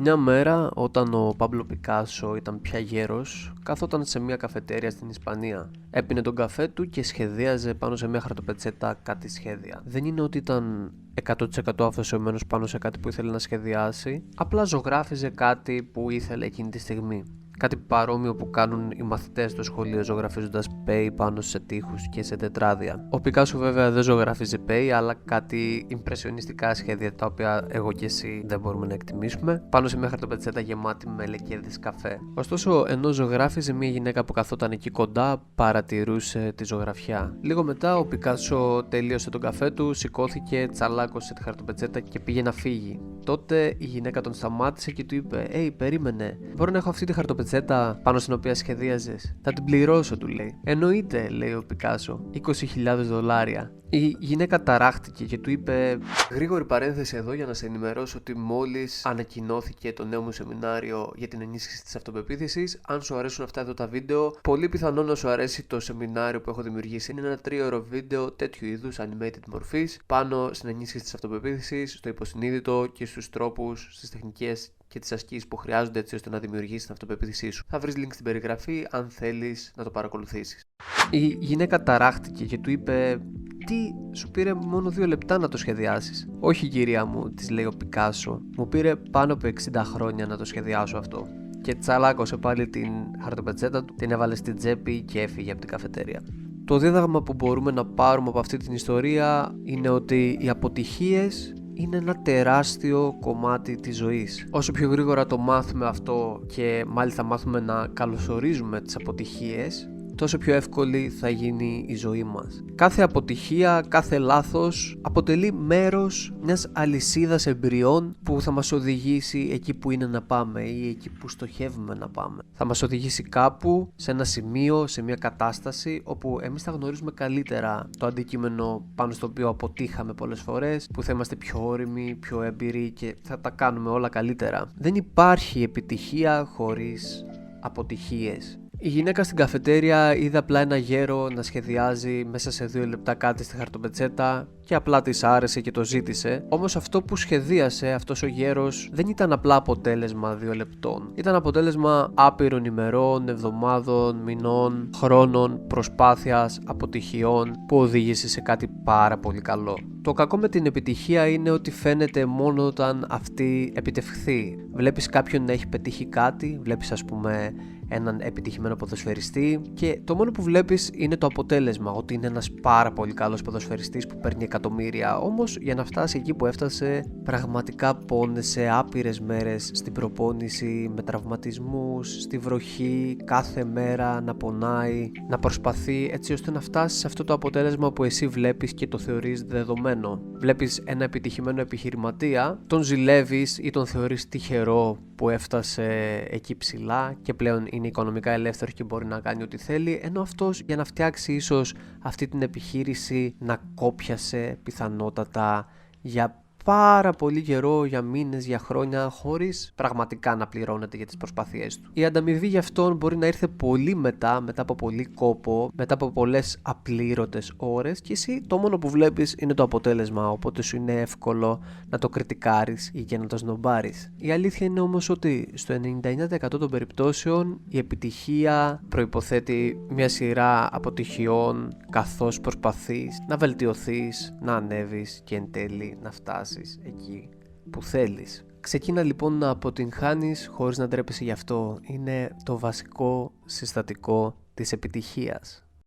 Μια μέρα όταν ο Πάμπλο Πικάσο ήταν πια γέρος, καθόταν σε μια καφετέρια στην Ισπανία. Έπινε τον καφέ του και σχεδίαζε πάνω σε μια χαρτοπετσέτα κάτι σχέδια. Δεν είναι ότι ήταν 100% αφοσιωμένος πάνω σε κάτι που ήθελε να σχεδιάσει, απλά ζωγράφιζε κάτι που ήθελε εκείνη τη στιγμή. Κάτι παρόμοιο που κάνουν οι μαθητές στο σχολείο ζωγραφίζοντας πέι πάνω σε τείχους και σε τετράδια. Ο Πικάσο βέβαια δεν ζωγράφιζε πέι, αλλά κάτι ιμπρεσιονιστικά σχέδια τα οποία εγώ και εσύ δεν μπορούμε να εκτιμήσουμε, πάνω σε μια χαρτοπετσέτα γεμάτη με λεκέδες καφέ. Ωστόσο, ενώ ζωγράφιζε μια γυναίκα που καθόταν εκεί κοντά, παρατηρούσε τη ζωγραφιά. Λίγο μετά, ο Πικάσο τελείωσε τον καφέ του, σηκώθηκε, τσαλάκωσε τη χαρτοπετσέτα και πήγε να φύγει. Τότε η γυναίκα τον σταμάτησε και του είπε: Ει, περίμενε, μπορώ να έχω αυτή τη χαρτοπετσέτα πετσέτα πάνω στην οποία σχεδίαζες. Θα την πληρώσω, του λέει. Εννοείται, λέει ο Πικάσο. 20.000 δολάρια. Η γυναίκα ταράχτηκε και του είπε: Γρήγορη παρένθεση εδώ για να σε ενημερώσω ότι μόλις ανακοινώθηκε το νέο μου σεμινάριο για την ενίσχυση της αυτοπεποίθησης. Αν σου αρέσουν αυτά εδώ τα βίντεο, πολύ πιθανό να σου αρέσει το σεμινάριο που έχω δημιουργήσει. Είναι ένα τρίωρο βίντεο τέτοιου είδους animated μορφής πάνω στην ενίσχυση της αυτοπεποίθησης, στο υποσυνείδητο και στους τρόπους, στις τεχνικές και τις ασκήσεις που χρειάζονται έτσι ώστε να δημιουργήσεις την αυτοπεποίθησή σου. Θα βρεις link στην περιγραφή αν θέλεις να το παρακολουθήσεις. Η γυναίκα ταράχτηκε και του είπε: Τι, σου πήρε μόνο δύο λεπτά να το σχεδιάσεις. Όχι, κυρία μου, της λέει ο Πικάσο. Μου πήρε πάνω από 60 χρόνια να το σχεδιάσω αυτό. Και τσαλάκωσε πάλι την χαρτοπετσέτα του, την έβαλε στην τσέπη και έφυγε από την καφετέρια. Το δίδαγμα που μπορούμε να πάρουμε από αυτή την ιστορία είναι ότι οι αποτυχίες είναι ένα τεράστιο κομμάτι της ζωής. Όσο πιο γρήγορα το μάθουμε αυτό και μάλιστα μάθουμε να καλωσορίζουμε τις αποτυχίες, τόσο πιο εύκολη θα γίνει η ζωή μας. Κάθε αποτυχία, κάθε λάθος αποτελεί μέρος μιας αλυσίδας εμπειριών που θα μας οδηγήσει εκεί που είναι να πάμε ή εκεί που στοχεύουμε να πάμε. Θα μας οδηγήσει κάπου, σε ένα σημείο, σε μια κατάσταση όπου εμείς θα γνωρίζουμε καλύτερα το αντικείμενο πάνω στο οποίο αποτύχαμε πολλές φορές, που θα είμαστε πιο όριμοι, πιο έμπειροι και θα τα κάνουμε όλα καλύτερα. Δεν υπάρχει επιτυχία χωρίς αποτυχίες. Η γυναίκα στην καφετέρια είδε απλά ένα γέρο να σχεδιάζει μέσα σε δύο λεπτά κάτι στη χαρτοπετσέτα και απλά της άρεσε και το ζήτησε. Όμως αυτό που σχεδίασε αυτός ο γέρος δεν ήταν απλά αποτέλεσμα δύο λεπτών. Ήταν αποτέλεσμα άπειρων ημερών, εβδομάδων, μηνών, χρόνων, προσπάθειας, αποτυχιών που οδήγησε σε κάτι πάρα πολύ καλό. Το κακό με την επιτυχία είναι ότι φαίνεται μόνο όταν αυτή επιτευχθεί. Βλέπεις κάποιον να έχει πετύχει κάτι, βλέπεις ας πούμε έναν επιτυχημένο ποδοσφαιριστή και το μόνο που βλέπεις είναι το αποτέλεσμα, ότι είναι ένας πάρα πολύ καλός ποδοσφαιριστής που παίρνει εκατομμύρια, όμως για να φτάσει εκεί που έφτασε πραγματικά πόνεσε άπειρες μέρες στην προπόνηση, με τραυματισμούς, στη βροχή, κάθε μέρα να πονάει, να προσπαθεί έτσι ώστε να φτάσει σε αυτό το αποτέλεσμα που εσύ βλέπεις και το θεωρείς δεδομένο. Βλέπεις ένα επιτυχημένο επιχειρηματία, τον ζηλεύεις ή τον θεωρείς τυχερό που έφτασε εκεί ψηλά και πλέον είναι οικονομικά ελεύθερος και μπορεί να κάνει ό,τι θέλει, ενώ αυτός για να φτιάξει ίσως αυτή την επιχείρηση να κόπιασε πιθανότατα για πάρα πολύ καιρό, για μήνες, για χρόνια, χωρίς πραγματικά να πληρώνεται για τις προσπάθειές του. Η ανταμοιβή για αυτόν μπορεί να ήρθε πολύ μετά, μετά από πολύ κόπο, μετά από πολλές απλήρωτες ώρες και εσύ το μόνο που βλέπεις είναι το αποτέλεσμα, οπότε σου είναι εύκολο να το κριτικάρεις ή και να το σνομπάρεις. Η αλήθεια είναι όμως ότι στο 99% των περιπτώσεων η επιτυχία προϋποθέτει μια σειρά αποτυχιών καθώς προσπαθείς να βελτιωθείς, να ανέβεις και εν τέλει να φτάσεις εκεί που θέλεις. Ξεκίνα λοιπόν να αποτυγχάνεις χωρίς να ντρέπεσαι γι' αυτό. Είναι το βασικό συστατικό της επιτυχίας.